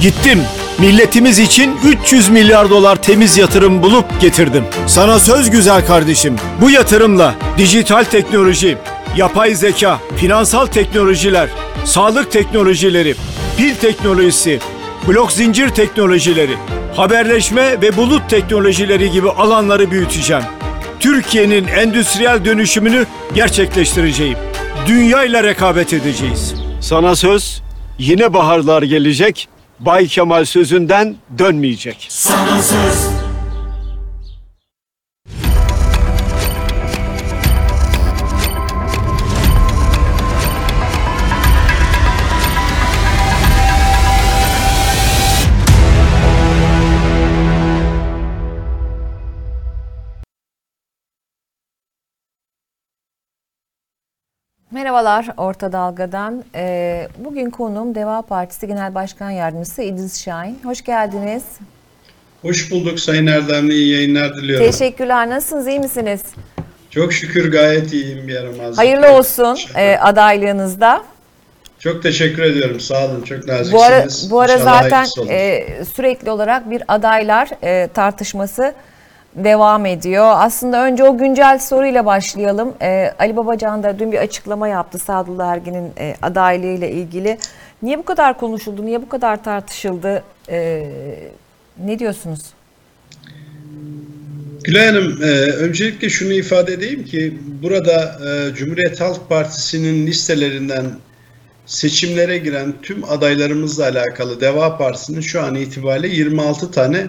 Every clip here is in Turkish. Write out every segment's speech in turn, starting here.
Gittim. Milletimiz için 300 milyar dolar temiz yatırım bulup getirdim. Sana söz güzel kardeşim. Bu yatırımla dijital teknoloji, yapay zeka, finansal teknolojiler, sağlık teknolojileri, pil teknolojisi, blok zincir teknolojileri, haberleşme ve bulut teknolojileri gibi alanları büyüteceğim. Türkiye'nin endüstriyel dönüşümünü gerçekleştireceğim. Dünyayla rekabet edeceğiz. Sana söz, yine baharlar gelecek. Bay Kemal sözünden dönmeyecek. Merhabalar Orta Dalga'dan. Ee, bugün konuğum Deva Partisi Genel Başkan Yardımcısı İdris Şahin. Hoş geldiniz. Hoş bulduk Sayın Erdemli. iyi yayınlar diliyorum. Teşekkürler. Nasılsınız? iyi misiniz? Çok şükür gayet iyiyim bir yaramazlık. Hayırlı olsun e, adaylığınızda. Çok teşekkür ediyorum. Sağ olun. Çok naziksiniz. Bu ara, bu ara İnşallah zaten e, sürekli olarak bir adaylar e, tartışması devam ediyor. Aslında önce o güncel soruyla başlayalım. E, Ali Babacan da dün bir açıklama yaptı Sadullah Ergin'in e, adaylığıyla ilgili. Niye bu kadar konuşuldu? Niye bu kadar tartışıldı? E, ne diyorsunuz? Gülay Hanım, e, öncelikle şunu ifade edeyim ki burada e, Cumhuriyet Halk Partisi'nin listelerinden seçimlere giren tüm adaylarımızla alakalı Deva Partisi'nin şu an itibariyle 26 tane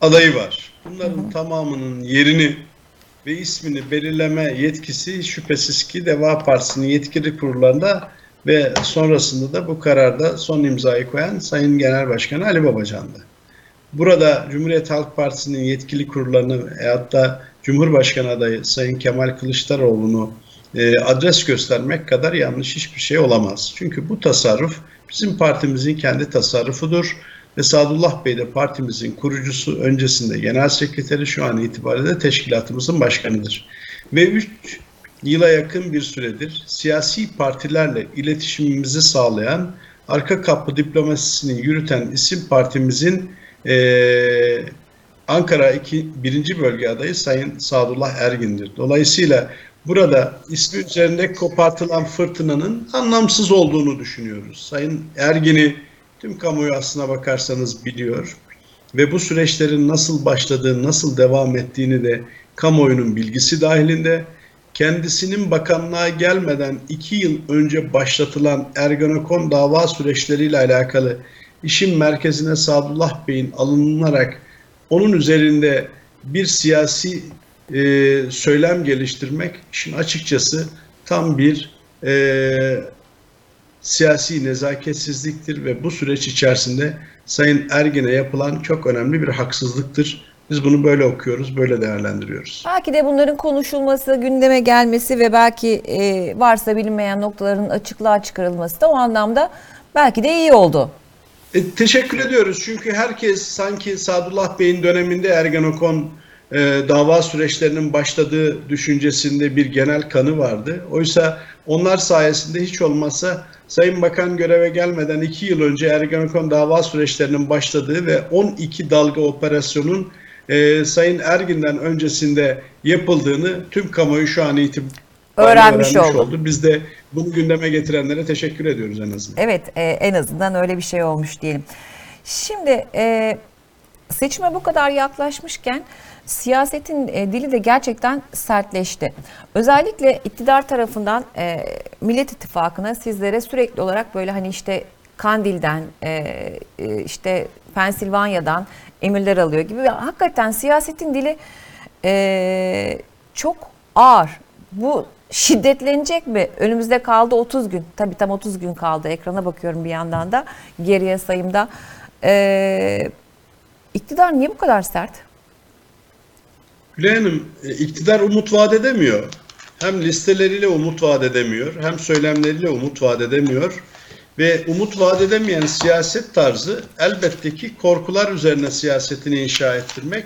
adayı var. Bunların tamamının yerini ve ismini belirleme yetkisi şüphesiz ki Deva Partisi'nin yetkili kurullarında ve sonrasında da bu kararda son imzayı koyan Sayın Genel Başkanı Ali Babacan'dı. Burada Cumhuriyet Halk Partisi'nin yetkili kurullarını e, hatta Cumhurbaşkanı adayı Sayın Kemal Kılıçdaroğlu'nu e, adres göstermek kadar yanlış hiçbir şey olamaz. Çünkü bu tasarruf bizim partimizin kendi tasarrufudur. Ve Sadullah Bey de partimizin kurucusu, öncesinde genel sekreteri, şu an itibariyle teşkilatımızın başkanıdır. Ve 3 yıla yakın bir süredir siyasi partilerle iletişimimizi sağlayan, arka kapı diplomasisini yürüten isim partimizin eee, Ankara 2. 1. bölge adayı Sayın Sadullah Ergin'dir. Dolayısıyla burada ismi üzerinde kopartılan fırtınanın anlamsız olduğunu düşünüyoruz. Sayın Ergin'i tüm kamuoyu aslına bakarsanız biliyor ve bu süreçlerin nasıl başladığını, nasıl devam ettiğini de kamuoyunun bilgisi dahilinde. Kendisinin bakanlığa gelmeden iki yıl önce başlatılan Ergenekon dava süreçleriyle alakalı işin merkezine Sadullah Bey'in alınarak onun üzerinde bir siyasi e, söylem geliştirmek işin açıkçası tam bir e, siyasi nezaketsizliktir ve bu süreç içerisinde Sayın Ergin'e yapılan çok önemli bir haksızlıktır. Biz bunu böyle okuyoruz, böyle değerlendiriyoruz. Belki de bunların konuşulması, gündeme gelmesi ve belki e, varsa bilinmeyen noktaların açıklığa çıkarılması da o anlamda belki de iyi oldu. E, teşekkür ediyoruz çünkü herkes sanki Sadullah Bey'in döneminde Ergenekon e, dava süreçlerinin başladığı düşüncesinde bir genel kanı vardı. Oysa onlar sayesinde hiç olmazsa Sayın Bakan göreve gelmeden iki yıl önce Ergenekon dava süreçlerinin başladığı ve 12 dalga operasyonun e, Sayın Ergin'den öncesinde yapıldığını tüm kamuoyu şu an itibariyle Öğrenmiş oldu. Biz de bunu gündeme getirenlere teşekkür ediyoruz en azından. Evet e, en azından öyle bir şey olmuş diyelim. Şimdi e, seçime bu kadar yaklaşmışken siyasetin e, dili de gerçekten sertleşti. Özellikle iktidar tarafından e, Millet İttifakı'na sizlere sürekli olarak böyle hani işte Kandil'den e, e, işte Pensilvanya'dan emirler alıyor gibi. Hakikaten siyasetin dili e, çok ağır. Bu şiddetlenecek mi? Önümüzde kaldı 30 gün. Tabii tam 30 gün kaldı. Ekrana bakıyorum bir yandan da geriye sayımda. Ee, iktidar niye bu kadar sert? Gülay Hanım, e, iktidar umut vaat edemiyor. Hem listeleriyle umut vaat edemiyor, hem söylemleriyle umut vaat edemiyor. Ve umut vaat edemeyen siyaset tarzı elbette ki korkular üzerine siyasetini inşa ettirmek,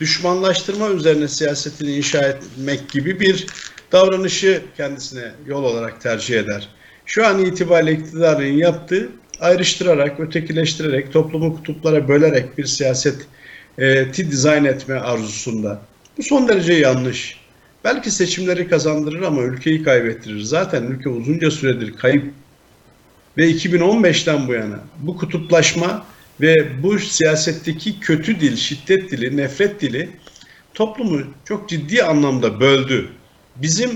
düşmanlaştırma üzerine siyasetini inşa etmek gibi bir davranışı kendisine yol olarak tercih eder. Şu an itibariyle iktidarın yaptığı ayrıştırarak, ötekileştirerek, toplumu kutuplara bölerek bir siyaseti dizayn etme arzusunda. Bu son derece yanlış. Belki seçimleri kazandırır ama ülkeyi kaybettirir. Zaten ülke uzunca süredir kayıp ve 2015'ten bu yana bu kutuplaşma ve bu siyasetteki kötü dil, şiddet dili, nefret dili toplumu çok ciddi anlamda böldü. Bizim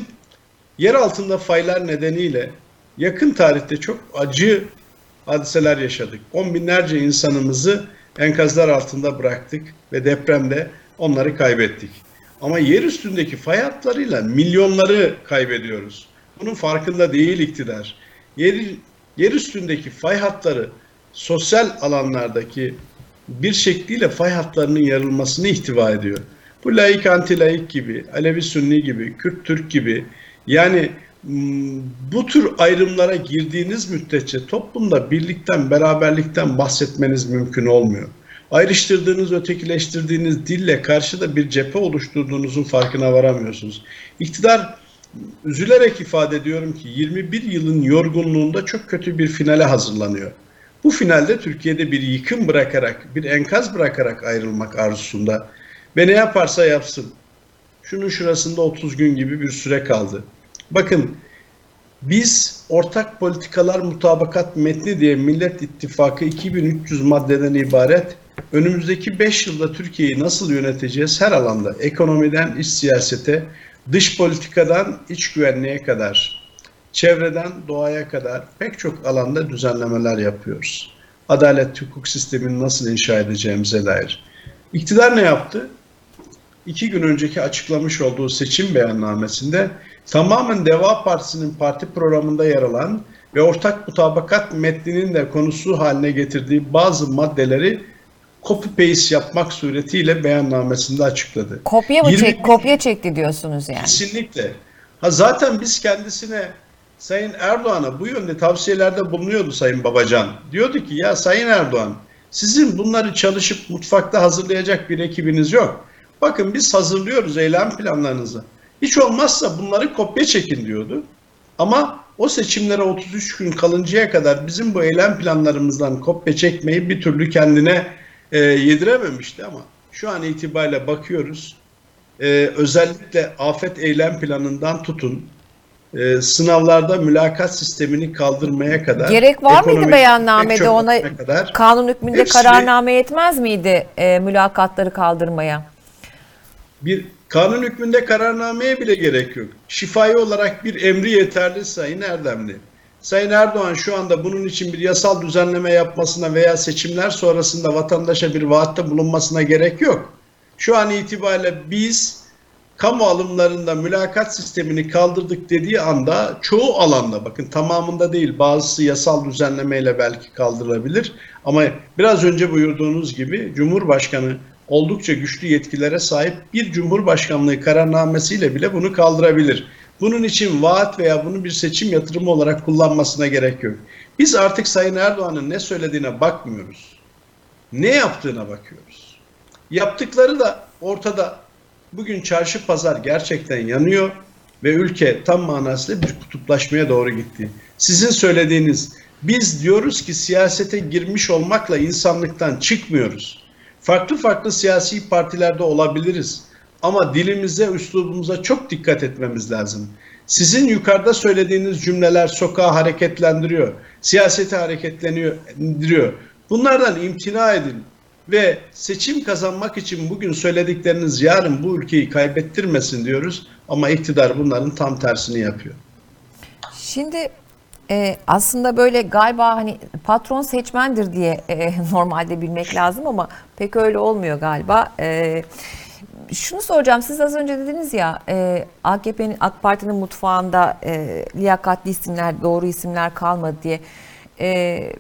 yer altında faylar nedeniyle yakın tarihte çok acı hadiseler yaşadık. On binlerce insanımızı enkazlar altında bıraktık ve depremde onları kaybettik. Ama yer üstündeki fay hatlarıyla milyonları kaybediyoruz. Bunun farkında değil iktidar. Yer, yer üstündeki fay hatları sosyal alanlardaki bir şekliyle fay hatlarının yarılmasını ihtiva ediyor. Bu laik anti laik gibi, Alevi Sünni gibi, Kürt Türk gibi yani bu tür ayrımlara girdiğiniz müddetçe toplumda birlikten, beraberlikten bahsetmeniz mümkün olmuyor. Ayrıştırdığınız, ötekileştirdiğiniz dille karşıda bir cephe oluşturduğunuzun farkına varamıyorsunuz. İktidar üzülerek ifade ediyorum ki 21 yılın yorgunluğunda çok kötü bir finale hazırlanıyor. Bu finalde Türkiye'de bir yıkım bırakarak, bir enkaz bırakarak ayrılmak arzusunda ve ne yaparsa yapsın. Şunun şurasında 30 gün gibi bir süre kaldı. Bakın biz ortak politikalar mutabakat metni diye Millet İttifakı 2300 maddeden ibaret önümüzdeki 5 yılda Türkiye'yi nasıl yöneteceğiz her alanda ekonomiden iç siyasete, dış politikadan iç güvenliğe kadar, çevreden doğaya kadar pek çok alanda düzenlemeler yapıyoruz. Adalet hukuk sistemini nasıl inşa edeceğimize dair. İktidar ne yaptı? İki gün önceki açıklamış olduğu seçim beyannamesinde tamamen Deva Partisi'nin parti programında yer alan ve ortak mutabakat metninin de konusu haline getirdiği bazı maddeleri copy paste yapmak suretiyle beyannamesinde açıkladı. Kopya mı 20 çek, kopya çekti diyorsunuz yani. Kesinlikle. Ha zaten biz kendisine Sayın Erdoğan'a bu yönde tavsiyelerde bulunuyordu Sayın Babacan. Diyordu ki ya Sayın Erdoğan sizin bunları çalışıp mutfakta hazırlayacak bir ekibiniz yok. Bakın biz hazırlıyoruz eylem planlarınızı. Hiç olmazsa bunları kopya çekin diyordu. Ama o seçimlere 33 gün kalıncaya kadar bizim bu eylem planlarımızdan kopya çekmeyi bir türlü kendine e, yedirememişti ama şu an itibariyle bakıyoruz. E, özellikle afet eylem planından tutun e, sınavlarda mülakat sistemini kaldırmaya kadar Gerek var mıydı beyannamede ona kadar kanun hükmünde hepsini- kararname yetmez miydi e, mülakatları kaldırmaya? bir kanun hükmünde kararnameye bile gerek yok. Şifai olarak bir emri yeterli Sayın Erdemli. Sayın Erdoğan şu anda bunun için bir yasal düzenleme yapmasına veya seçimler sonrasında vatandaşa bir vaatte bulunmasına gerek yok. Şu an itibariyle biz kamu alımlarında mülakat sistemini kaldırdık dediği anda çoğu alanda bakın tamamında değil bazısı yasal düzenlemeyle belki kaldırılabilir ama biraz önce buyurduğunuz gibi Cumhurbaşkanı oldukça güçlü yetkilere sahip bir Cumhurbaşkanlığı kararnamesiyle bile bunu kaldırabilir. Bunun için vaat veya bunu bir seçim yatırımı olarak kullanmasına gerek yok. Biz artık Sayın Erdoğan'ın ne söylediğine bakmıyoruz. Ne yaptığına bakıyoruz. Yaptıkları da ortada. Bugün çarşı pazar gerçekten yanıyor ve ülke tam manasıyla bir kutuplaşmaya doğru gitti. Sizin söylediğiniz biz diyoruz ki siyasete girmiş olmakla insanlıktan çıkmıyoruz. Farklı farklı siyasi partilerde olabiliriz. Ama dilimize, üslubumuza çok dikkat etmemiz lazım. Sizin yukarıda söylediğiniz cümleler sokağı hareketlendiriyor, siyaseti hareketlendiriyor. Bunlardan imtina edin ve seçim kazanmak için bugün söyledikleriniz yarın bu ülkeyi kaybettirmesin diyoruz. Ama iktidar bunların tam tersini yapıyor. Şimdi e, aslında böyle galiba hani patron seçmendir diye e, normalde bilmek lazım ama pek öyle olmuyor galiba. E, şunu soracağım siz az önce dediniz ya e, AKP'nin AK Parti'nin mutfağında e, liyakatli isimler doğru isimler kalmadı diye. E,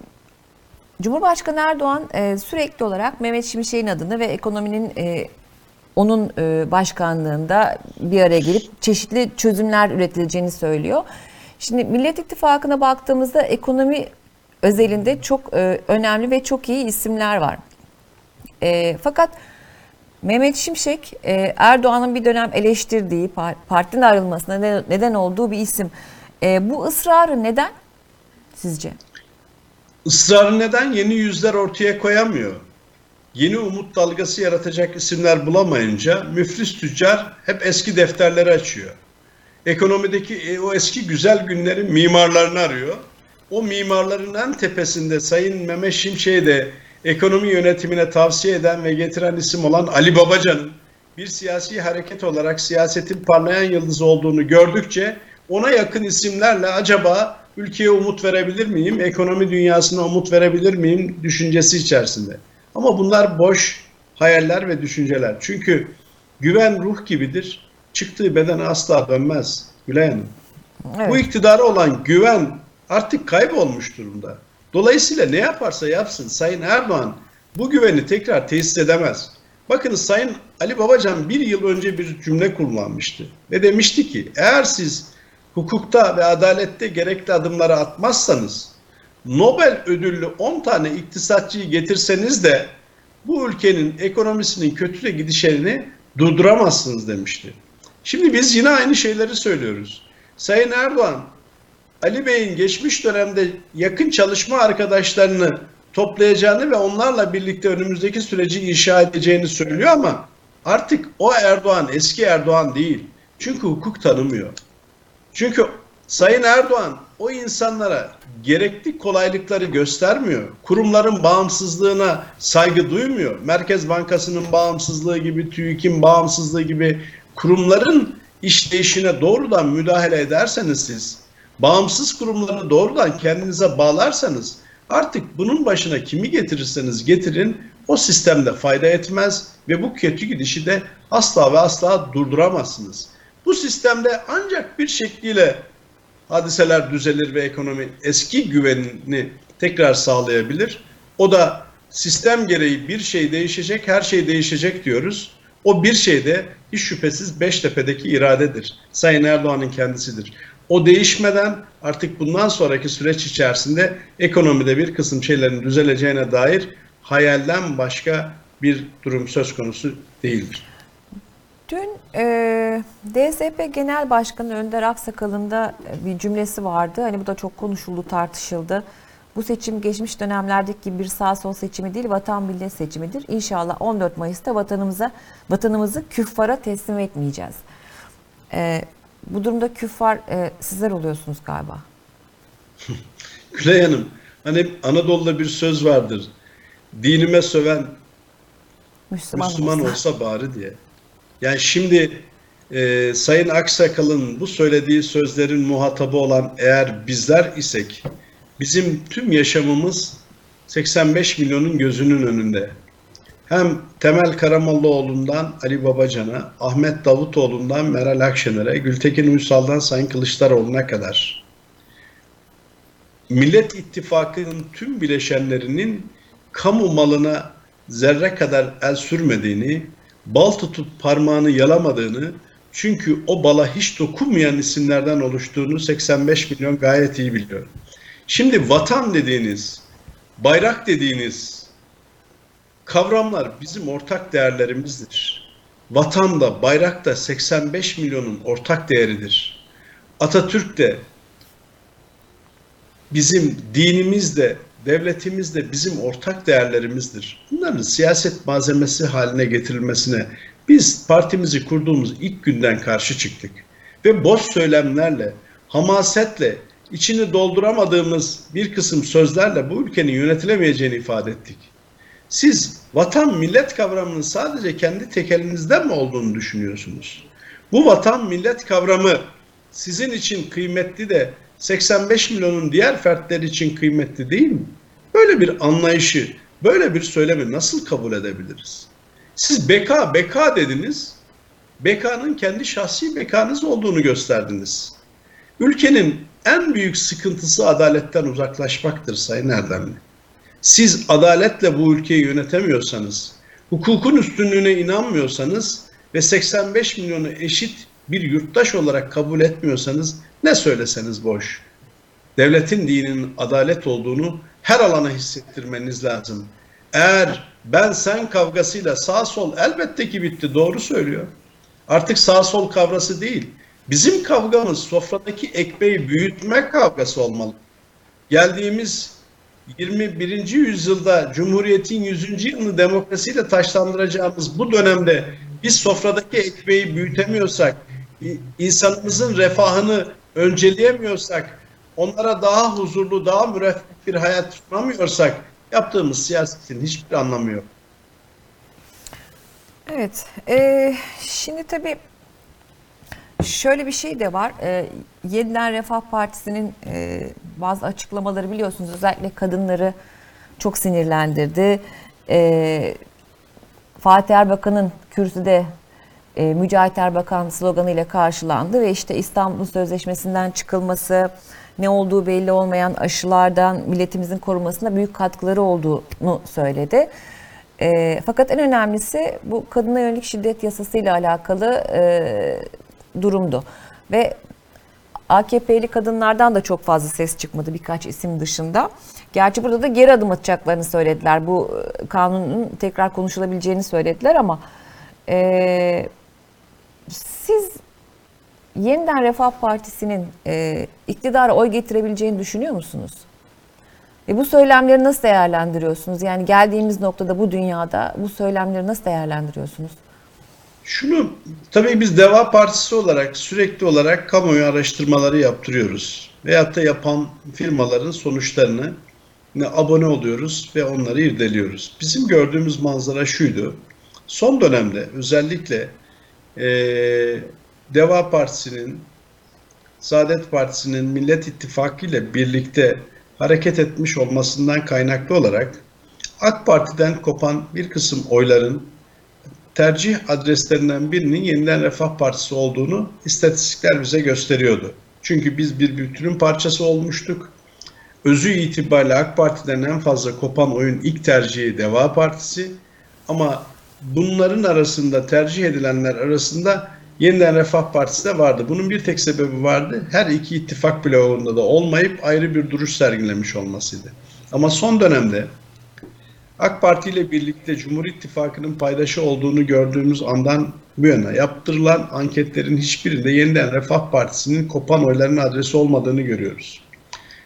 Cumhurbaşkanı Erdoğan e, sürekli olarak Mehmet Şimşek'in adını ve ekonominin e, onun e, başkanlığında bir araya gelip çeşitli çözümler üretileceğini söylüyor. Şimdi Millet İttifakı'na baktığımızda ekonomi özelinde çok e, önemli ve çok iyi isimler var. E, fakat Mehmet Şimşek e, Erdoğan'ın bir dönem eleştirdiği par- partinin ayrılmasına ne- neden olduğu bir isim. E, bu ısrarı neden sizce? ısrarı neden yeni yüzler ortaya koyamıyor? Yeni umut dalgası yaratacak isimler bulamayınca müflis tüccar hep eski defterleri açıyor. Ekonomideki e, o eski güzel günlerin mimarlarını arıyor. O mimarların en tepesinde Sayın Mehmet Şimşek'i de ekonomi yönetimine tavsiye eden ve getiren isim olan Ali Babacan'ın bir siyasi hareket olarak siyasetin parlayan yıldızı olduğunu gördükçe ona yakın isimlerle acaba ülkeye umut verebilir miyim, ekonomi dünyasına umut verebilir miyim düşüncesi içerisinde. Ama bunlar boş hayaller ve düşünceler. Çünkü güven ruh gibidir. Çıktığı bedene asla dönmez Gülay Hanım. Evet. Bu iktidara olan güven artık kaybolmuş durumda. Dolayısıyla ne yaparsa yapsın Sayın Erdoğan bu güveni tekrar tesis edemez. Bakınız Sayın Ali Babacan bir yıl önce bir cümle kullanmıştı ve demişti ki eğer siz hukukta ve adalette gerekli adımları atmazsanız Nobel ödüllü 10 tane iktisatçıyı getirseniz de bu ülkenin ekonomisinin kötüye gidişlerini durduramazsınız demişti. Şimdi biz yine aynı şeyleri söylüyoruz. Sayın Erdoğan, Ali Bey'in geçmiş dönemde yakın çalışma arkadaşlarını toplayacağını ve onlarla birlikte önümüzdeki süreci inşa edeceğini söylüyor ama artık o Erdoğan eski Erdoğan değil. Çünkü hukuk tanımıyor. Çünkü Sayın Erdoğan o insanlara gerekli kolaylıkları göstermiyor. Kurumların bağımsızlığına saygı duymuyor. Merkez Bankası'nın bağımsızlığı gibi, TÜİK'in bağımsızlığı gibi kurumların işleyişine doğrudan müdahale ederseniz siz, bağımsız kurumları doğrudan kendinize bağlarsanız artık bunun başına kimi getirirseniz getirin o sistemde fayda etmez ve bu kötü gidişi de asla ve asla durduramazsınız. Bu sistemde ancak bir şekliyle hadiseler düzelir ve ekonomi eski güvenini tekrar sağlayabilir. O da sistem gereği bir şey değişecek, her şey değişecek diyoruz. O bir şey de hiç şüphesiz Beştepe'deki iradedir. Sayın Erdoğan'ın kendisidir. O değişmeden artık bundan sonraki süreç içerisinde ekonomide bir kısım şeylerin düzeleceğine dair hayalden başka bir durum söz konusu değildir. Dün e, DSP Genel Başkanı Önder Aksakal'ın da bir cümlesi vardı. Hani bu da çok konuşuldu, tartışıldı. Bu seçim geçmiş dönemlerdeki gibi bir sağ sol seçimi değil, vatan millet seçimidir. İnşallah 14 Mayıs'ta vatanımıza vatanımızı küffara teslim etmeyeceğiz. E, bu durumda küffar e, sizler oluyorsunuz galiba. Gülay Hanım, hani Anadolu'da bir söz vardır. Dinime söven Müslüman, Müslüman olsa. olsa bari diye. Yani şimdi e, Sayın Aksakal'ın bu söylediği sözlerin muhatabı olan eğer bizler isek bizim tüm yaşamımız 85 milyonun gözünün önünde. Hem Temel Karamollaoğlu'ndan Ali Babacan'a, Ahmet Davutoğlu'ndan Meral Akşener'e, Gültekin Uysal'dan Sayın Kılıçdaroğlu'na kadar Millet İttifakı'nın tüm bileşenlerinin kamu malına zerre kadar el sürmediğini, bal tutup parmağını yalamadığını, çünkü o bala hiç dokunmayan isimlerden oluştuğunu 85 milyon gayet iyi biliyor. Şimdi vatan dediğiniz, bayrak dediğiniz kavramlar bizim ortak değerlerimizdir. Vatan da bayrak da 85 milyonun ortak değeridir. Atatürk de bizim dinimiz de devletimiz de bizim ortak değerlerimizdir. Bunların siyaset malzemesi haline getirilmesine biz partimizi kurduğumuz ilk günden karşı çıktık. Ve boş söylemlerle, hamasetle, içini dolduramadığımız bir kısım sözlerle bu ülkenin yönetilemeyeceğini ifade ettik. Siz vatan millet kavramının sadece kendi tekelinizden mi olduğunu düşünüyorsunuz? Bu vatan millet kavramı sizin için kıymetli de 85 milyonun diğer fertler için kıymetli değil mi? Böyle bir anlayışı, böyle bir söylemi nasıl kabul edebiliriz? Siz beka, beka dediniz. Bekanın kendi şahsi bekanız olduğunu gösterdiniz. Ülkenin en büyük sıkıntısı adaletten uzaklaşmaktır Sayın Erdemli. Siz adaletle bu ülkeyi yönetemiyorsanız, hukukun üstünlüğüne inanmıyorsanız ve 85 milyonu eşit bir yurttaş olarak kabul etmiyorsanız ne söyleseniz boş. Devletin dininin adalet olduğunu her alana hissettirmeniz lazım. Eğer ben sen kavgasıyla sağ sol elbette ki bitti doğru söylüyor. Artık sağ sol kavrası değil. Bizim kavgamız sofradaki ekmeği büyütme kavgası olmalı. Geldiğimiz 21. yüzyılda Cumhuriyet'in 100. yılını demokrasiyle taşlandıracağımız bu dönemde biz sofradaki ekmeği büyütemiyorsak, insanımızın refahını önceleyemiyorsak, onlara daha huzurlu, daha müreffeh bir hayat sunamıyorsak yaptığımız siyasetin hiçbir anlamı yok. Evet. e, şimdi tabii şöyle bir şey de var. E, Yeniden Refah Partisi'nin e, bazı açıklamaları biliyorsunuz özellikle kadınları çok sinirlendirdi. E, Fatih Erbakan'ın kürsüde e, Mücahit Erbakan sloganıyla karşılandı ve işte İstanbul Sözleşmesi'nden çıkılması, ne olduğu belli olmayan aşılardan milletimizin korunmasına büyük katkıları olduğunu söyledi. E, fakat en önemlisi bu kadına yönelik şiddet yasasıyla alakalı e, durumdu. Ve AKP'li kadınlardan da çok fazla ses çıkmadı birkaç isim dışında. Gerçi burada da geri adım atacaklarını söylediler. Bu e, kanunun tekrar konuşulabileceğini söylediler ama e, siz yeniden Refah Partisi'nin e, iktidara oy getirebileceğini düşünüyor musunuz? Ve bu söylemleri nasıl değerlendiriyorsunuz? Yani geldiğimiz noktada bu dünyada bu söylemleri nasıl değerlendiriyorsunuz? Şunu tabii biz Deva Partisi olarak sürekli olarak kamuoyu araştırmaları yaptırıyoruz. Veyahut da yapan firmaların sonuçlarını ne abone oluyoruz ve onları irdeliyoruz. Bizim gördüğümüz manzara şuydu. Son dönemde özellikle eee Deva Partisi'nin, Saadet Partisi'nin Millet İttifakı ile birlikte hareket etmiş olmasından kaynaklı olarak AK Parti'den kopan bir kısım oyların tercih adreslerinden birinin Yeniden Refah Partisi olduğunu istatistikler bize gösteriyordu. Çünkü biz bir bütünün parçası olmuştuk. Özü itibariyle AK Parti'den en fazla kopan oyun ilk tercihi Deva Partisi. Ama bunların arasında tercih edilenler arasında Yeniden Refah Partisi de vardı. Bunun bir tek sebebi vardı. Her iki ittifak bloğunda da olmayıp ayrı bir duruş sergilemiş olmasıydı. Ama son dönemde AK Parti ile birlikte Cumhur İttifakı'nın paydaşı olduğunu gördüğümüz andan bu yana yaptırılan anketlerin hiçbirinde yeniden Refah Partisi'nin kopan oyların adresi olmadığını görüyoruz.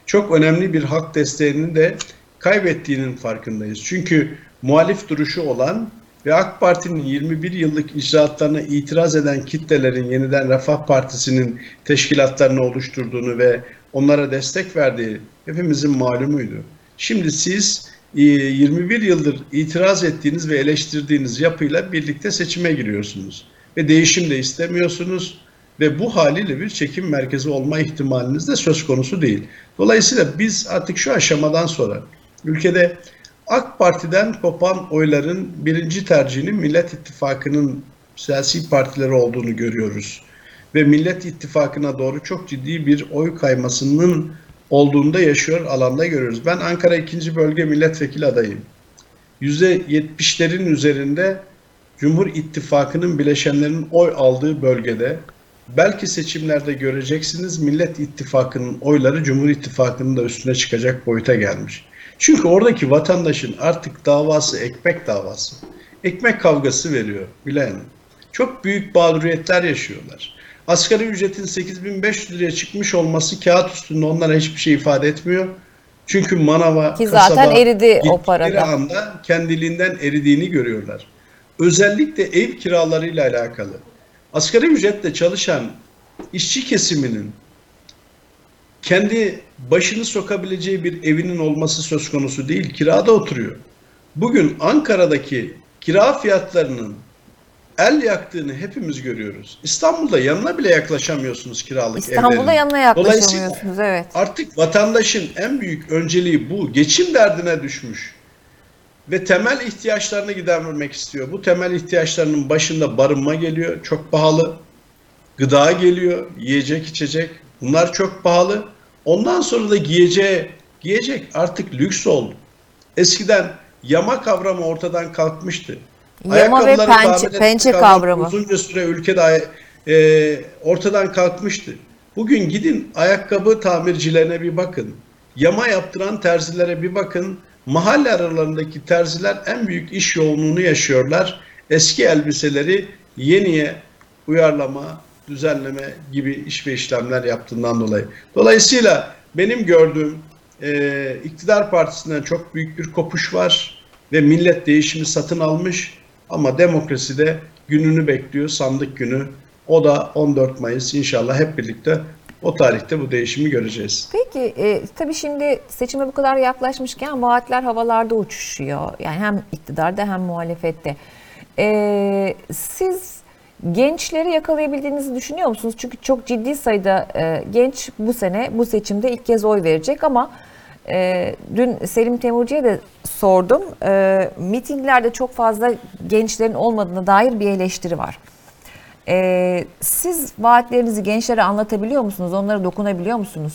Çok önemli bir hak desteğini de kaybettiğinin farkındayız. Çünkü muhalif duruşu olan ve AK Parti'nin 21 yıllık icraatlarına itiraz eden kitlelerin yeniden Refah Partisi'nin teşkilatlarını oluşturduğunu ve onlara destek verdiği hepimizin malumuydu. Şimdi siz 21 yıldır itiraz ettiğiniz ve eleştirdiğiniz yapıyla birlikte seçime giriyorsunuz. Ve değişim de istemiyorsunuz ve bu haliyle bir çekim merkezi olma ihtimaliniz de söz konusu değil. Dolayısıyla biz artık şu aşamadan sonra ülkede AK Parti'den kopan oyların birinci tercihinin Millet İttifakı'nın siyasi partileri olduğunu görüyoruz. Ve Millet İttifakı'na doğru çok ciddi bir oy kaymasının olduğunda yaşıyor alanda görüyoruz. Ben Ankara 2. Bölge Milletvekili adayım. %70'lerin üzerinde Cumhur İttifakı'nın bileşenlerinin oy aldığı bölgede belki seçimlerde göreceksiniz Millet İttifakı'nın oyları Cumhur İttifakı'nın da üstüne çıkacak boyuta gelmiş. Çünkü oradaki vatandaşın artık davası ekmek davası. Ekmek kavgası veriyor bilen. Çok büyük mağduriyetler yaşıyorlar. Asgari ücretin 8500 liraya çıkmış olması kağıt üstünde onlara hiçbir şey ifade etmiyor. Çünkü manava, Ki zaten kasaba eridi o parada. anda kendiliğinden eridiğini görüyorlar. Özellikle ev kiralarıyla alakalı. Asgari ücretle çalışan işçi kesiminin kendi başını sokabileceği bir evinin olması söz konusu değil. Kirada oturuyor. Bugün Ankara'daki kira fiyatlarının el yaktığını hepimiz görüyoruz. İstanbul'da yanına bile yaklaşamıyorsunuz kiralık İstanbul'da evlerin. yanına Dolayısıyla yaklaşamıyorsunuz evet. Artık vatandaşın en büyük önceliği bu. Geçim derdine düşmüş. Ve temel ihtiyaçlarını gidermek istiyor. Bu temel ihtiyaçlarının başında barınma geliyor. Çok pahalı. Gıda geliyor. Yiyecek, içecek. Bunlar çok pahalı. Ondan sonra da giyeceği, giyecek artık lüks oldu. Eskiden yama kavramı ortadan kalkmıştı. Yama ve pençe, pençe kavram kavramı. Uzunca süre ülkede e, ortadan kalkmıştı. Bugün gidin ayakkabı tamircilerine bir bakın. Yama yaptıran terzilere bir bakın. Mahalle aralarındaki terziler en büyük iş yoğunluğunu yaşıyorlar. Eski elbiseleri yeniye uyarlama, düzenleme gibi iş ve işlemler yaptığından dolayı. Dolayısıyla benim gördüğüm e, iktidar partisinden çok büyük bir kopuş var ve millet değişimi satın almış ama demokraside gününü bekliyor sandık günü. O da 14 Mayıs inşallah hep birlikte o tarihte bu değişimi göreceğiz. Peki e, tabii şimdi seçime bu kadar yaklaşmışken vaatler havalarda uçuşuyor. Yani hem iktidarda hem muhalefette. E, siz gençleri yakalayabildiğinizi düşünüyor musunuz? Çünkü çok ciddi sayıda e, genç bu sene bu seçimde ilk kez oy verecek ama e, dün Selim Temurcu'ya da sordum. E, mitinglerde çok fazla gençlerin olmadığına dair bir eleştiri var. E, siz vaatlerinizi gençlere anlatabiliyor musunuz? Onlara dokunabiliyor musunuz?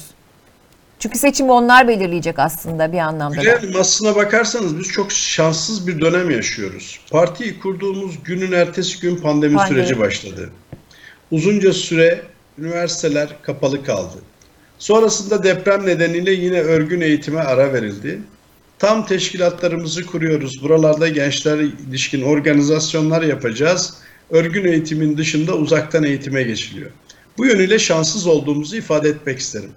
Çünkü seçimi onlar belirleyecek aslında bir anlamda da. Gülen aslına bakarsanız biz çok şanssız bir dönem yaşıyoruz. Partiyi kurduğumuz günün ertesi gün pandemi, Pandemi. süreci başladı. Uzunca süre üniversiteler kapalı kaldı. Sonrasında deprem nedeniyle yine örgün eğitime ara verildi. Tam teşkilatlarımızı kuruyoruz. Buralarda gençler ilişkin organizasyonlar yapacağız. Örgün eğitimin dışında uzaktan eğitime geçiliyor. Bu yönüyle şanssız olduğumuzu ifade etmek isterim.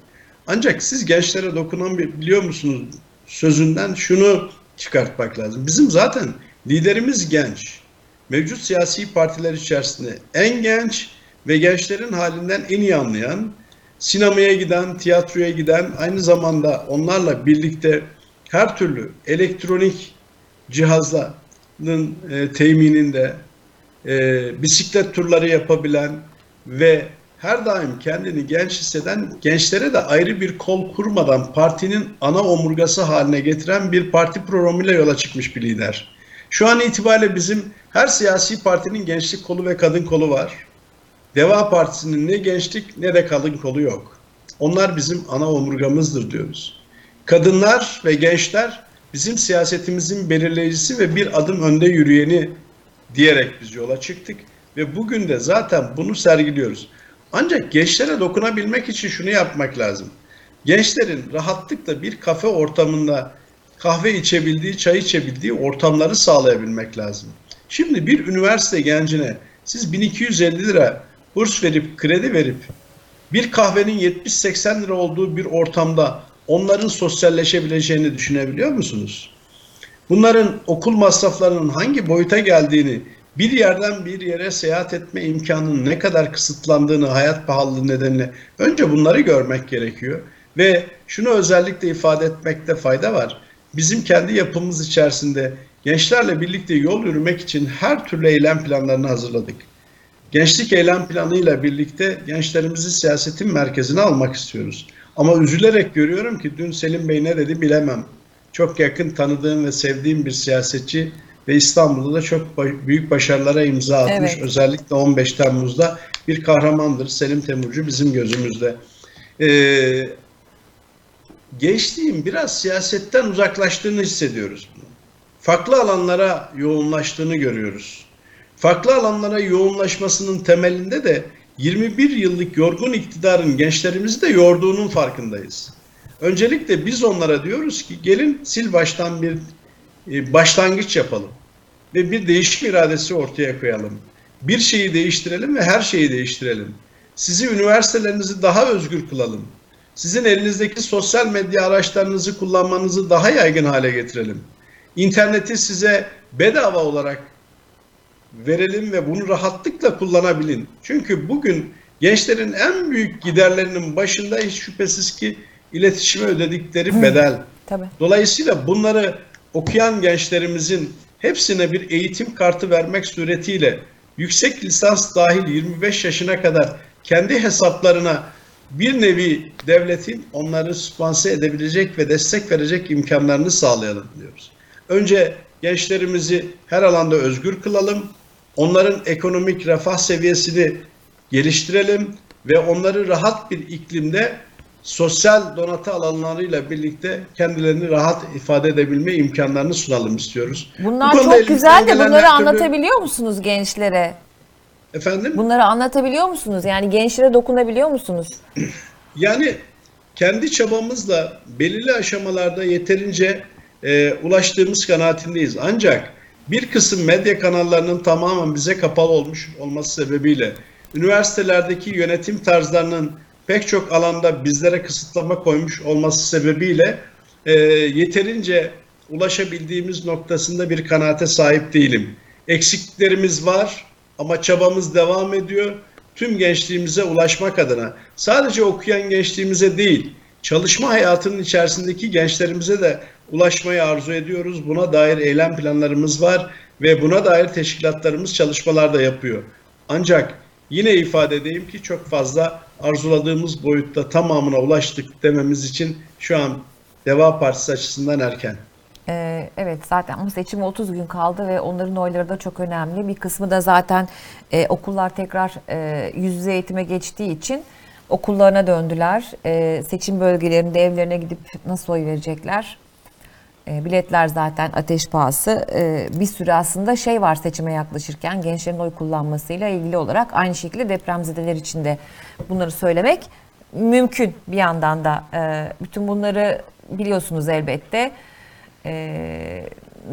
Ancak siz gençlere dokunabiliyor musunuz sözünden şunu çıkartmak lazım. Bizim zaten liderimiz genç. Mevcut siyasi partiler içerisinde en genç ve gençlerin halinden en iyi anlayan, sinemaya giden, tiyatroya giden, aynı zamanda onlarla birlikte her türlü elektronik cihazların e, temininde, e, bisiklet turları yapabilen ve her daim kendini genç hisseden gençlere de ayrı bir kol kurmadan partinin ana omurgası haline getiren bir parti programıyla yola çıkmış bir lider. Şu an itibariyle bizim her siyasi partinin gençlik kolu ve kadın kolu var. Deva Partisi'nin ne gençlik ne de kadın kolu yok. Onlar bizim ana omurgamızdır diyoruz. Kadınlar ve gençler bizim siyasetimizin belirleyicisi ve bir adım önde yürüyeni diyerek biz yola çıktık ve bugün de zaten bunu sergiliyoruz. Ancak gençlere dokunabilmek için şunu yapmak lazım. Gençlerin rahatlıkla bir kafe ortamında kahve içebildiği, çay içebildiği ortamları sağlayabilmek lazım. Şimdi bir üniversite gencine siz 1250 lira burs verip, kredi verip bir kahvenin 70-80 lira olduğu bir ortamda onların sosyalleşebileceğini düşünebiliyor musunuz? Bunların okul masraflarının hangi boyuta geldiğini, bir yerden bir yere seyahat etme imkanının ne kadar kısıtlandığını hayat pahalılığı nedeniyle önce bunları görmek gerekiyor. Ve şunu özellikle ifade etmekte fayda var. Bizim kendi yapımız içerisinde gençlerle birlikte yol yürümek için her türlü eylem planlarını hazırladık. Gençlik eylem planıyla birlikte gençlerimizi siyasetin merkezine almak istiyoruz. Ama üzülerek görüyorum ki dün Selim Bey ne dedi bilemem. Çok yakın tanıdığım ve sevdiğim bir siyasetçi ve İstanbul'da da çok büyük başarılara imza atmış. Evet. Özellikle 15 Temmuz'da bir kahramandır Selim Temurcu bizim gözümüzde. Ee, gençliğin biraz siyasetten uzaklaştığını hissediyoruz. Farklı alanlara yoğunlaştığını görüyoruz. Farklı alanlara yoğunlaşmasının temelinde de 21 yıllık yorgun iktidarın gençlerimizi de yorduğunun farkındayız. Öncelikle biz onlara diyoruz ki gelin sil baştan bir e, başlangıç yapalım ve bir değişim iradesi ortaya koyalım. Bir şeyi değiştirelim ve her şeyi değiştirelim. Sizi üniversitelerinizi daha özgür kılalım. Sizin elinizdeki sosyal medya araçlarınızı kullanmanızı daha yaygın hale getirelim. İnterneti size bedava olarak verelim ve bunu rahatlıkla kullanabilin. Çünkü bugün gençlerin en büyük giderlerinin başında hiç şüphesiz ki iletişime ödedikleri bedel. Tabii. Dolayısıyla bunları okuyan gençlerimizin hepsine bir eğitim kartı vermek suretiyle yüksek lisans dahil 25 yaşına kadar kendi hesaplarına bir nevi devletin onları sponsor edebilecek ve destek verecek imkanlarını sağlayalım diyoruz. Önce gençlerimizi her alanda özgür kılalım. Onların ekonomik refah seviyesini geliştirelim ve onları rahat bir iklimde sosyal donatı alanlarıyla birlikte kendilerini rahat ifade edebilme imkanlarını sunalım istiyoruz. Bunlar Bu çok güzel de bunları türlü- anlatabiliyor musunuz gençlere? Efendim? Bunları anlatabiliyor musunuz? Yani gençlere dokunabiliyor musunuz? Yani kendi çabamızla belirli aşamalarda yeterince e, ulaştığımız kanaatindeyiz. Ancak bir kısım medya kanallarının tamamen bize kapalı olmuş olması sebebiyle üniversitelerdeki yönetim tarzlarının pek çok alanda bizlere kısıtlama koymuş olması sebebiyle e, yeterince ulaşabildiğimiz noktasında bir kanaate sahip değilim. Eksikliklerimiz var ama çabamız devam ediyor. Tüm gençliğimize ulaşmak adına sadece okuyan gençliğimize değil, çalışma hayatının içerisindeki gençlerimize de ulaşmayı arzu ediyoruz. Buna dair eylem planlarımız var ve buna dair teşkilatlarımız çalışmalar da yapıyor. Ancak yine ifade edeyim ki çok fazla arzuladığımız boyutta tamamına ulaştık dememiz için şu an Deva Partisi açısından erken. Ee, evet zaten ama seçime 30 gün kaldı ve onların oyları da çok önemli. Bir kısmı da zaten e, okullar tekrar e, yüz yüze eğitime geçtiği için okullarına döndüler. E, seçim bölgelerinde evlerine gidip nasıl oy verecekler? E, biletler zaten ateş pahası. E, bir sürü aslında şey var seçime yaklaşırken gençlerin oy kullanmasıyla ilgili olarak aynı şekilde depremzedeler için de bunları söylemek mümkün bir yandan da. E, bütün bunları biliyorsunuz elbette. E,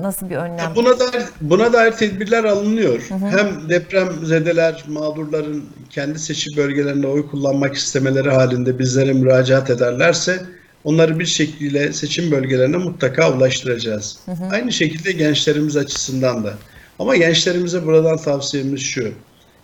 nasıl bir önlem? Buna dair, buna dair tedbirler alınıyor. Hem depremzedeler, mağdurların kendi seçim bölgelerinde oy kullanmak istemeleri halinde bizlere müracaat ederlerse onları bir şekilde seçim bölgelerine mutlaka ulaştıracağız. Aynı şekilde gençlerimiz açısından da. Ama gençlerimize buradan tavsiyemiz şu.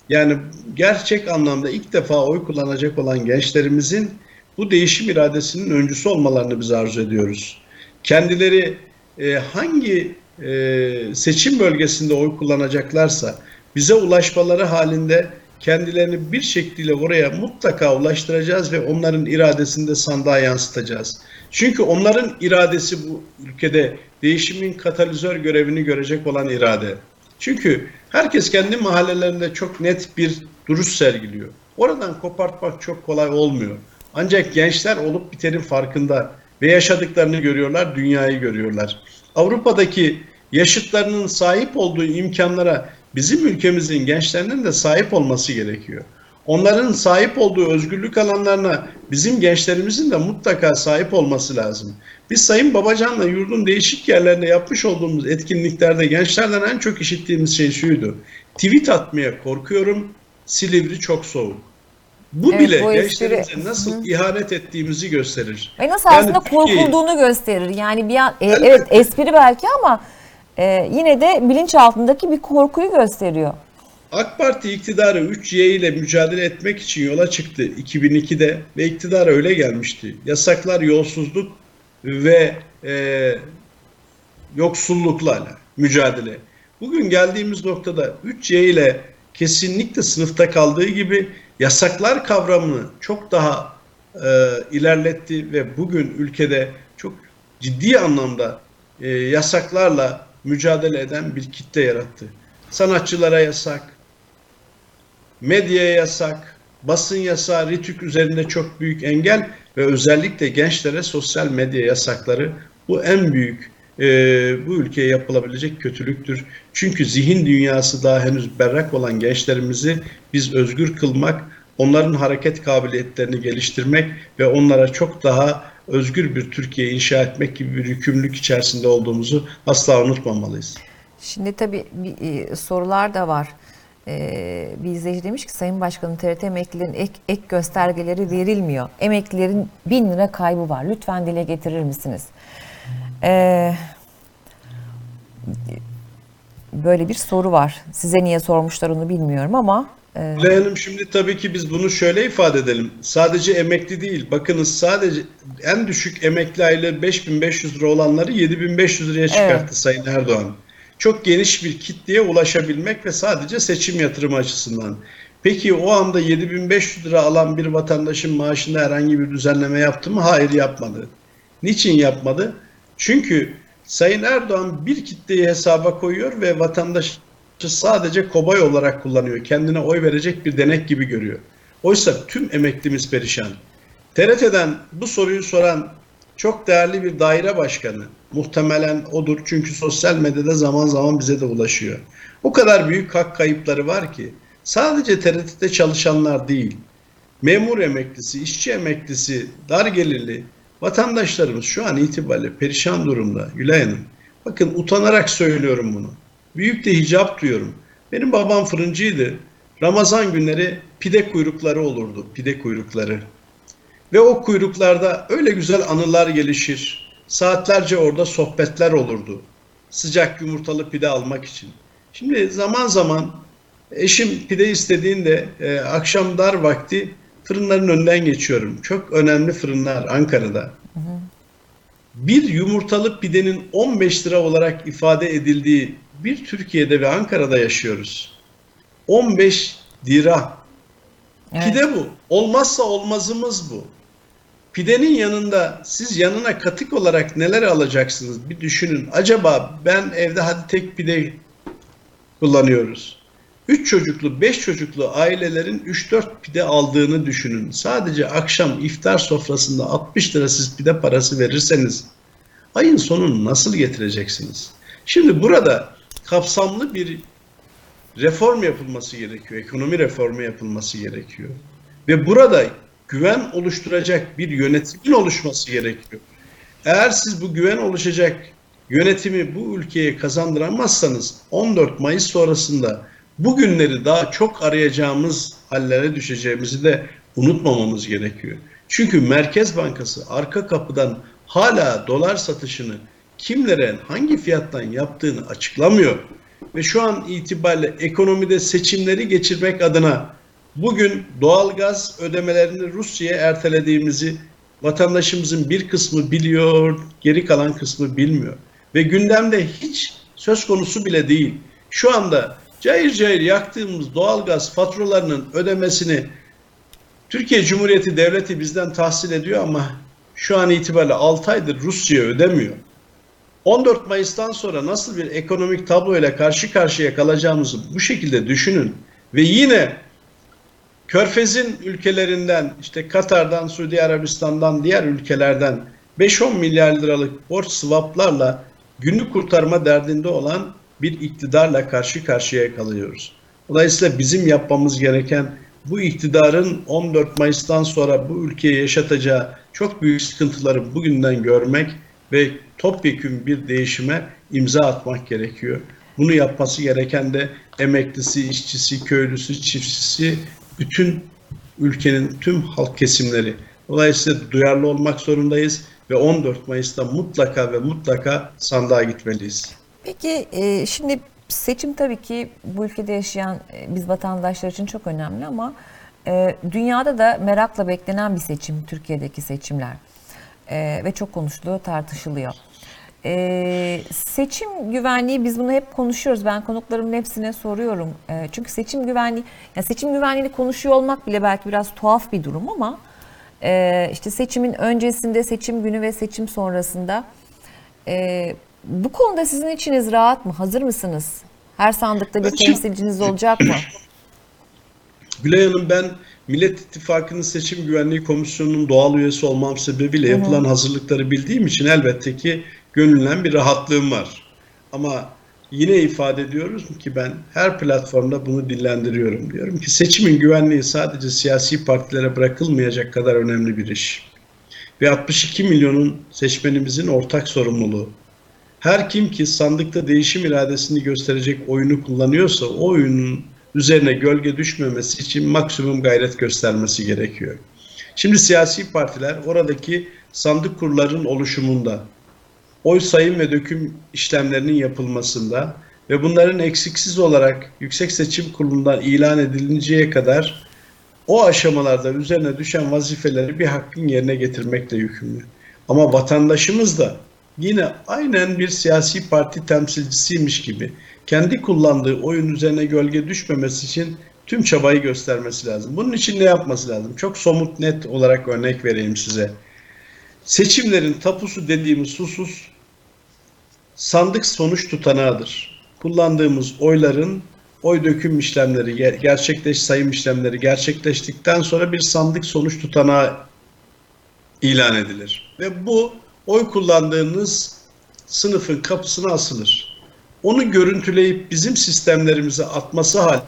Yani gerçek anlamda ilk defa oy kullanacak olan gençlerimizin bu değişim iradesinin öncüsü olmalarını biz arzu ediyoruz. Kendileri e, hangi e, seçim bölgesinde oy kullanacaklarsa bize ulaşmaları halinde kendilerini bir şekilde oraya mutlaka ulaştıracağız ve onların iradesini de sandığa yansıtacağız. Çünkü onların iradesi bu ülkede değişimin katalizör görevini görecek olan irade. Çünkü herkes kendi mahallelerinde çok net bir duruş sergiliyor. Oradan kopartmak çok kolay olmuyor. Ancak gençler olup bitenin farkında ve yaşadıklarını görüyorlar, dünyayı görüyorlar. Avrupa'daki yaşıtlarının sahip olduğu imkanlara bizim ülkemizin gençlerinin de sahip olması gerekiyor. Onların sahip olduğu özgürlük alanlarına bizim gençlerimizin de mutlaka sahip olması lazım. Biz Sayın Babacan'la yurdun değişik yerlerinde yapmış olduğumuz etkinliklerde gençlerden en çok işittiğimiz şey şuydu. Tweet atmaya korkuyorum, Silivri çok soğuk. Bu Evet, bile bu espri- gençlerimize nasıl ihanet ettiğimizi gösterir. Ve nasıl Yani aslında Türkiye'yi- korkulduğunu gösterir. Yani bir an, e, evet espri belki ama e, yine de bilinç altındaki bir korkuyu gösteriyor. AK Parti iktidarı 3Y ile mücadele etmek için yola çıktı 2002'de ve iktidara öyle gelmişti. Yasaklar, yolsuzluk ve e, yoksullukla mücadele. Bugün geldiğimiz noktada 3Y ile kesinlikle sınıfta kaldığı gibi yasaklar kavramını çok daha e, ilerletti ve bugün ülkede çok ciddi anlamda e, yasaklarla mücadele eden bir kitle yarattı. Sanatçılara yasak, medyaya yasak, basın yasağı, RİTÜK üzerinde çok büyük engel ve özellikle gençlere sosyal medya yasakları bu en büyük e, bu ülkeye yapılabilecek kötülüktür. Çünkü zihin dünyası daha henüz berrak olan gençlerimizi biz özgür kılmak, onların hareket kabiliyetlerini geliştirmek ve onlara çok daha özgür bir Türkiye inşa etmek gibi bir yükümlülük içerisinde olduğumuzu asla unutmamalıyız. Şimdi tabii bir, e, sorular da var. E, bir izleyici demiş ki Sayın Başkanım TRT emeklilerin ek, ek göstergeleri verilmiyor. Emeklilerin bin lira kaybı var. Lütfen dile getirir misiniz? E, böyle bir soru var. Size niye sormuşlar onu bilmiyorum ama Gülay Hanım şimdi tabii ki biz bunu şöyle ifade edelim. Sadece emekli değil. Bakınız sadece en düşük emekli aylığı 5500 lira olanları 7500 liraya çıkarttı Sayın Erdoğan. Çok geniş bir kitleye ulaşabilmek ve sadece seçim yatırımı açısından. Peki o anda 7500 lira alan bir vatandaşın maaşında herhangi bir düzenleme yaptı mı? Hayır yapmadı. Niçin yapmadı? Çünkü Sayın Erdoğan bir kitleyi hesaba koyuyor ve vatandaş sadece kobay olarak kullanıyor. Kendine oy verecek bir denek gibi görüyor. Oysa tüm emeklimiz perişan. TRT'den bu soruyu soran çok değerli bir daire başkanı. Muhtemelen odur çünkü sosyal medyada zaman zaman bize de ulaşıyor. O kadar büyük hak kayıpları var ki sadece TRT'de çalışanlar değil, memur emeklisi, işçi emeklisi, dar gelirli vatandaşlarımız şu an itibariyle perişan durumda Gülay Hanım. Bakın utanarak söylüyorum bunu. Büyük de hicap duyuyorum. Benim babam fırıncıydı. Ramazan günleri pide kuyrukları olurdu. Pide kuyrukları. Ve o kuyruklarda öyle güzel anılar gelişir. Saatlerce orada sohbetler olurdu. Sıcak yumurtalı pide almak için. Şimdi zaman zaman eşim pide istediğinde e, akşam dar vakti fırınların önünden geçiyorum. Çok önemli fırınlar Ankara'da. Bir yumurtalı pidenin 15 lira olarak ifade edildiği bir Türkiye'de ve Ankara'da yaşıyoruz. 15 lira. Evet. Pide bu. Olmazsa olmazımız bu. Pidenin yanında siz yanına katık olarak neler alacaksınız bir düşünün. Acaba ben evde hadi tek pide kullanıyoruz. 3 çocuklu, 5 çocuklu ailelerin 3-4 pide aldığını düşünün. Sadece akşam iftar sofrasında 60 lira siz pide parası verirseniz ayın sonunu nasıl getireceksiniz? Şimdi burada kapsamlı bir reform yapılması gerekiyor. Ekonomi reformu yapılması gerekiyor. Ve burada güven oluşturacak bir yönetimin oluşması gerekiyor. Eğer siz bu güven oluşacak yönetimi bu ülkeye kazandıramazsanız 14 Mayıs sonrasında bugünleri daha çok arayacağımız hallere düşeceğimizi de unutmamamız gerekiyor. Çünkü Merkez Bankası arka kapıdan hala dolar satışını kimlere hangi fiyattan yaptığını açıklamıyor. Ve şu an itibariyle ekonomide seçimleri geçirmek adına bugün doğalgaz ödemelerini Rusya'ya ertelediğimizi vatandaşımızın bir kısmı biliyor, geri kalan kısmı bilmiyor. Ve gündemde hiç söz konusu bile değil. Şu anda cayır cayır yaktığımız doğalgaz faturalarının ödemesini Türkiye Cumhuriyeti Devleti bizden tahsil ediyor ama şu an itibariyle 6 aydır Rusya ödemiyor. 14 Mayıs'tan sonra nasıl bir ekonomik tabloyla karşı karşıya kalacağımızı bu şekilde düşünün. Ve yine Körfez'in ülkelerinden işte Katar'dan, Suudi Arabistan'dan, diğer ülkelerden 5-10 milyar liralık borç swaplarla günlük kurtarma derdinde olan bir iktidarla karşı karşıya kalıyoruz. Dolayısıyla bizim yapmamız gereken bu iktidarın 14 Mayıs'tan sonra bu ülkeye yaşatacağı çok büyük sıkıntıları bugünden görmek ve topyekün bir değişime imza atmak gerekiyor. Bunu yapması gereken de emeklisi, işçisi, köylüsü, çiftçisi, bütün ülkenin tüm halk kesimleri. Dolayısıyla duyarlı olmak zorundayız ve 14 Mayıs'ta mutlaka ve mutlaka sandığa gitmeliyiz. Peki e, şimdi seçim tabii ki bu ülkede yaşayan e, biz vatandaşlar için çok önemli ama e, dünyada da merakla beklenen bir seçim Türkiye'deki seçimler E, ve çok konuşuluyor tartışılıyor. E, seçim güvenliği biz bunu hep konuşuyoruz. Ben konuklarımın hepsine soruyorum. E, çünkü seçim güvenliği, ya seçim güvenliğini konuşuyor olmak bile belki biraz tuhaf bir durum ama e, işte seçimin öncesinde, seçim günü ve seçim sonrasında e, bu konuda sizin içiniz rahat mı? Hazır mısınız? Her sandıkta bir temsilciniz olacak mı? Gülay Hanım ben Millet İttifakı'nın seçim güvenliği komisyonunun doğal üyesi olmam sebebiyle yapılan hazırlıkları bildiğim için elbette ki gönülen bir rahatlığım var. Ama yine ifade ediyoruz ki ben her platformda bunu dillendiriyorum. Diyorum ki seçimin güvenliği sadece siyasi partilere bırakılmayacak kadar önemli bir iş. Ve 62 milyonun seçmenimizin ortak sorumluluğu. Her kim ki sandıkta değişim iradesini gösterecek oyunu kullanıyorsa o oyunun üzerine gölge düşmemesi için maksimum gayret göstermesi gerekiyor. Şimdi siyasi partiler oradaki sandık kurların oluşumunda, oy sayım ve döküm işlemlerinin yapılmasında ve bunların eksiksiz olarak Yüksek Seçim Kurulu'ndan ilan edilinceye kadar o aşamalarda üzerine düşen vazifeleri bir hakkın yerine getirmekle yükümlü. Ama vatandaşımız da yine aynen bir siyasi parti temsilcisiymiş gibi kendi kullandığı oyun üzerine gölge düşmemesi için tüm çabayı göstermesi lazım. Bunun için ne yapması lazım? Çok somut net olarak örnek vereyim size. Seçimlerin tapusu dediğimiz husus sandık sonuç tutanağıdır. Kullandığımız oyların oy döküm işlemleri, ger- gerçekleş sayım işlemleri gerçekleştikten sonra bir sandık sonuç tutanağı ilan edilir. Ve bu oy kullandığınız sınıfın kapısına asılır. Onu görüntüleyip bizim sistemlerimize atması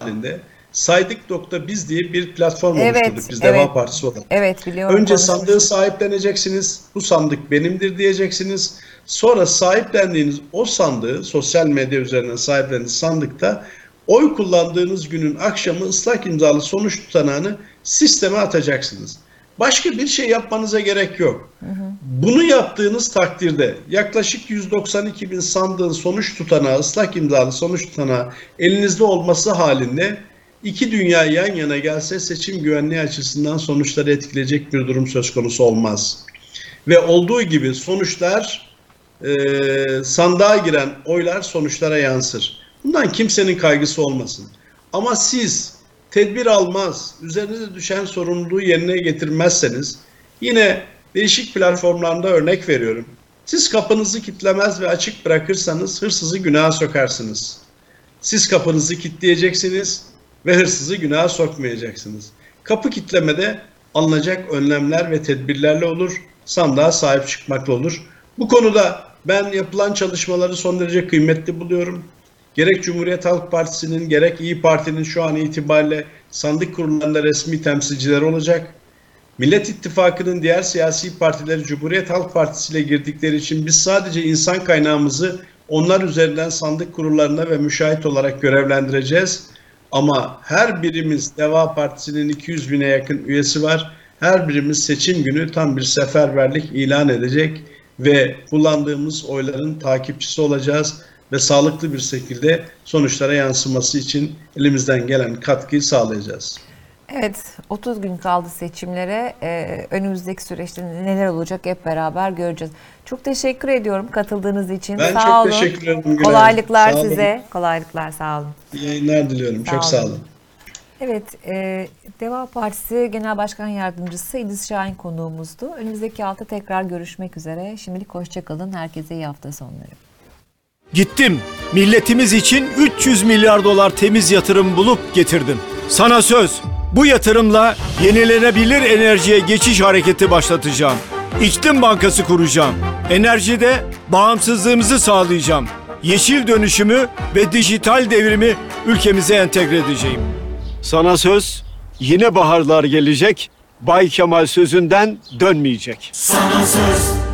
halinde saydık.biz diye bir platform Evet, oluşturduk biz evet. Deva Partisi olarak. Evet biliyorum. Önce sandığı sahipleneceksiniz. Bu sandık benimdir diyeceksiniz. Sonra sahiplendiğiniz o sandığı sosyal medya üzerinden sahiplendiğiniz sandıkta oy kullandığınız günün akşamı ıslak imzalı sonuç tutanağını sisteme atacaksınız. Başka bir şey yapmanıza gerek yok. Bunu yaptığınız takdirde yaklaşık 192 bin sandığın sonuç tutanağı, ıslak imzalı sonuç tutanağı elinizde olması halinde iki dünya yan yana gelse seçim güvenliği açısından sonuçları etkileyecek bir durum söz konusu olmaz. Ve olduğu gibi sonuçlar e, sandığa giren oylar sonuçlara yansır. Bundan kimsenin kaygısı olmasın. Ama siz tedbir almaz, üzerinize düşen sorumluluğu yerine getirmezseniz yine değişik platformlarda örnek veriyorum. Siz kapınızı kitlemez ve açık bırakırsanız hırsızı günaha sokarsınız. Siz kapınızı kilitleyeceksiniz ve hırsızı günaha sokmayacaksınız. Kapı kitlemede alınacak önlemler ve tedbirlerle olur, sandığa sahip çıkmakla olur. Bu konuda ben yapılan çalışmaları son derece kıymetli buluyorum. Gerek Cumhuriyet Halk Partisi'nin gerek İyi Parti'nin şu an itibariyle sandık kurullarında resmi temsilcileri olacak. Millet İttifakı'nın diğer siyasi partileri Cumhuriyet Halk Partisi ile girdikleri için biz sadece insan kaynağımızı onlar üzerinden sandık kurullarına ve müşahit olarak görevlendireceğiz. Ama her birimiz Deva Partisi'nin 200 bine yakın üyesi var. Her birimiz seçim günü tam bir seferberlik ilan edecek ve kullandığımız oyların takipçisi olacağız ve sağlıklı bir şekilde sonuçlara yansıması için elimizden gelen katkıyı sağlayacağız. Evet, 30 gün kaldı seçimlere. Ee, önümüzdeki süreçte neler olacak hep beraber göreceğiz. Çok teşekkür ediyorum katıldığınız için. Ben sağ çok olun. teşekkür ederim Hanım. Kolaylıklar Sağ olun. size. Kolaylıklar sağ olun. İyi yayınlar diliyorum. Sağ çok sağ olun. olun. Evet, e, Deva Partisi Genel Başkan Yardımcısı İdris Şahin konuğumuzdu. Önümüzdeki hafta tekrar görüşmek üzere. Şimdilik hoşçakalın. Herkese iyi hafta sonları. Gittim. Milletimiz için 300 milyar dolar temiz yatırım bulup getirdim. Sana söz. Bu yatırımla yenilenebilir enerjiye geçiş hareketi başlatacağım. İklim Bankası kuracağım. Enerjide bağımsızlığımızı sağlayacağım. Yeşil dönüşümü ve dijital devrimi ülkemize entegre edeceğim. Sana söz, yine baharlar gelecek. Bay Kemal sözünden dönmeyecek. Sana söz